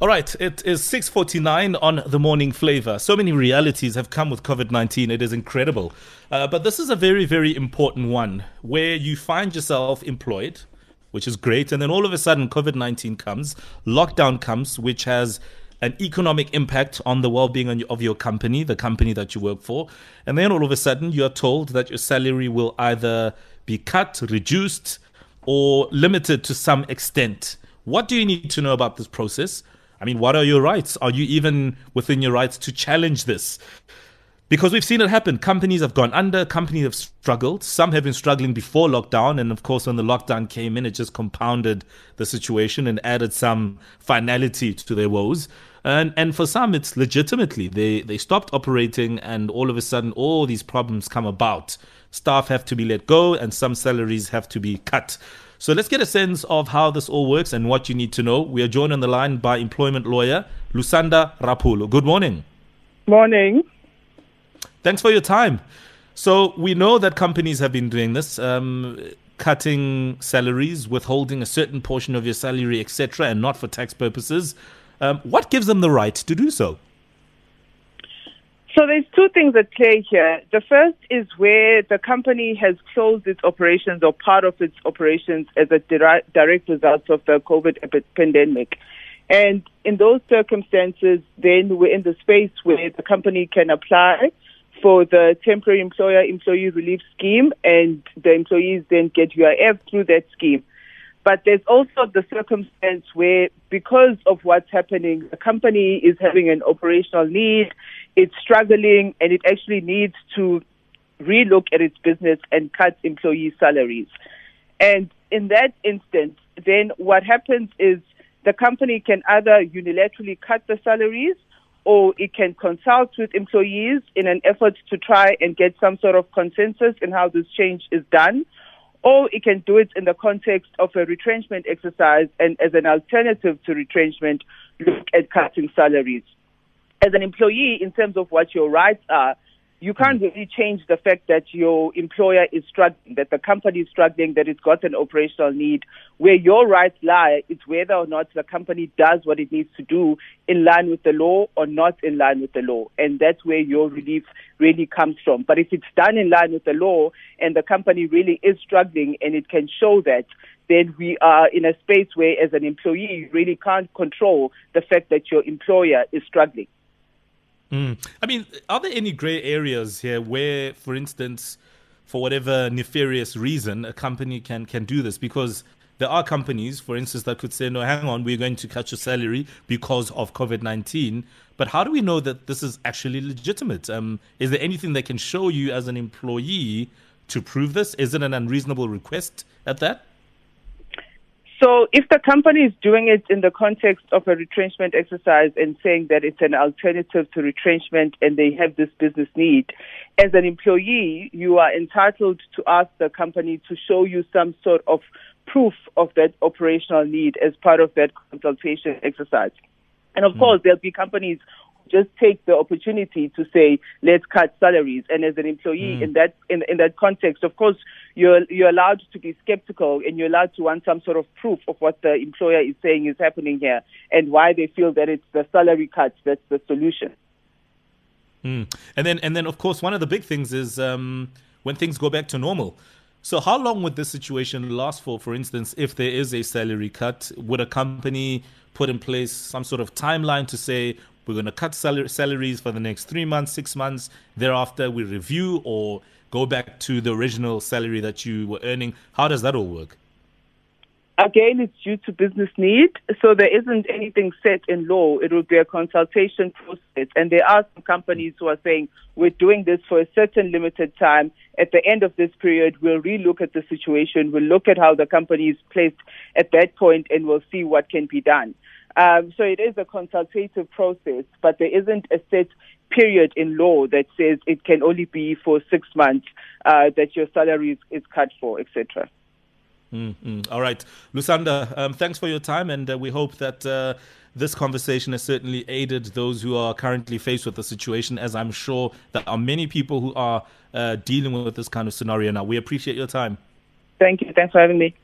All right, it is 6:49 on the morning flavor. So many realities have come with COVID-19. It is incredible. Uh, but this is a very very important one where you find yourself employed, which is great, and then all of a sudden COVID-19 comes, lockdown comes, which has an economic impact on the well-being of your company, the company that you work for, and then all of a sudden you are told that your salary will either be cut, reduced, or limited to some extent. What do you need to know about this process? I mean, what are your rights? Are you even within your rights to challenge this? Because we've seen it happen. Companies have gone under, companies have struggled. Some have been struggling before lockdown. And of course, when the lockdown came in, it just compounded the situation and added some finality to their woes. And, and for some, it's legitimately. They, they stopped operating, and all of a sudden, all these problems come about. Staff have to be let go, and some salaries have to be cut. So let's get a sense of how this all works and what you need to know. We are joined on the line by employment lawyer Lusanda Raphulu. Good morning. Morning. Thanks for your time. So we know that companies have been doing this, um, cutting salaries, withholding a certain portion of your salary, etc., and not for tax purposes. Um, what gives them the right to do so? So there's two things at play here. The first is where the company has closed its operations or part of its operations as a direct result of the COVID pandemic. And in those circumstances, then we're in the space where the company can apply for the temporary employer employee relief scheme and the employees then get UIF through that scheme. But there's also the circumstance where, because of what's happening, the company is having an operational need, it's struggling, and it actually needs to relook at its business and cut employee salaries. And in that instance, then what happens is the company can either unilaterally cut the salaries or it can consult with employees in an effort to try and get some sort of consensus in how this change is done or it can do it in the context of a retrenchment exercise and as an alternative to retrenchment, look at cutting salaries. As an employee, in terms of what your rights are, you can't really change the fact that your employer is struggling, that the company is struggling, that it's got an operational need. Where your rights lie is whether or not the company does what it needs to do in line with the law or not in line with the law. And that's where your relief really comes from. But if it's done in line with the law and the company really is struggling and it can show that, then we are in a space where as an employee you really can't control the fact that your employer is struggling. Mm. I mean, are there any gray areas here where, for instance, for whatever nefarious reason, a company can can do this? Because there are companies, for instance, that could say, "No, hang on, we're going to cut your salary because of COVID nineteen. But how do we know that this is actually legitimate? Um, is there anything they can show you as an employee to prove this? Is it an unreasonable request at that? So if the company is doing it in the context of a retrenchment exercise and saying that it's an alternative to retrenchment and they have this business need, as an employee, you are entitled to ask the company to show you some sort of proof of that operational need as part of that consultation exercise. And of mm. course, there'll be companies just take the opportunity to say, let's cut salaries. And as an employee mm. in that in, in that context, of course, you're you're allowed to be skeptical and you're allowed to want some sort of proof of what the employer is saying is happening here and why they feel that it's the salary cuts that's the solution. Mm. And then and then of course one of the big things is um, when things go back to normal. So how long would this situation last for? For instance, if there is a salary cut, would a company put in place some sort of timeline to say we're going to cut sal- salaries for the next three months, six months. Thereafter, we review or go back to the original salary that you were earning. How does that all work? Again, it's due to business need. So there isn't anything set in law. It will be a consultation process. And there are some companies who are saying, we're doing this for a certain limited time. At the end of this period, we'll relook at the situation. We'll look at how the company is placed at that point and we'll see what can be done. Um, so it is a consultative process, but there isn't a set period in law that says it can only be for six months uh, that your salary is, is cut for, etc. Mm-hmm. All right, Lusanda, um, thanks for your time, and uh, we hope that uh, this conversation has certainly aided those who are currently faced with the situation, as I'm sure there are many people who are uh, dealing with this kind of scenario now. We appreciate your time. Thank you. Thanks for having me.